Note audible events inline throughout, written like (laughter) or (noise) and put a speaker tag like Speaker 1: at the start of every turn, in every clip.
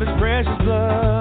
Speaker 1: of his precious blood.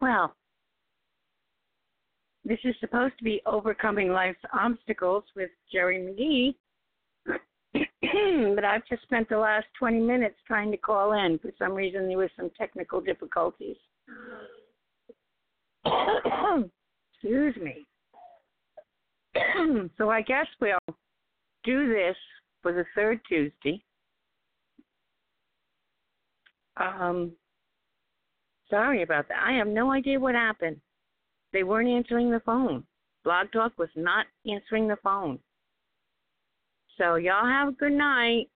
Speaker 1: Well, this is supposed to be overcoming life's obstacles with Geri McGhee. (clears throat) but I've just spent the last 20 minutes trying to call in. For some reason, there was some technical difficulties. (clears throat) Excuse me. (clears throat) so I guess we'll do this for the third Tuesday. Um, sorry about that. I have no idea what happened. They weren't answering the phone. Blog Talk was not answering the phone. So y'all have a good night.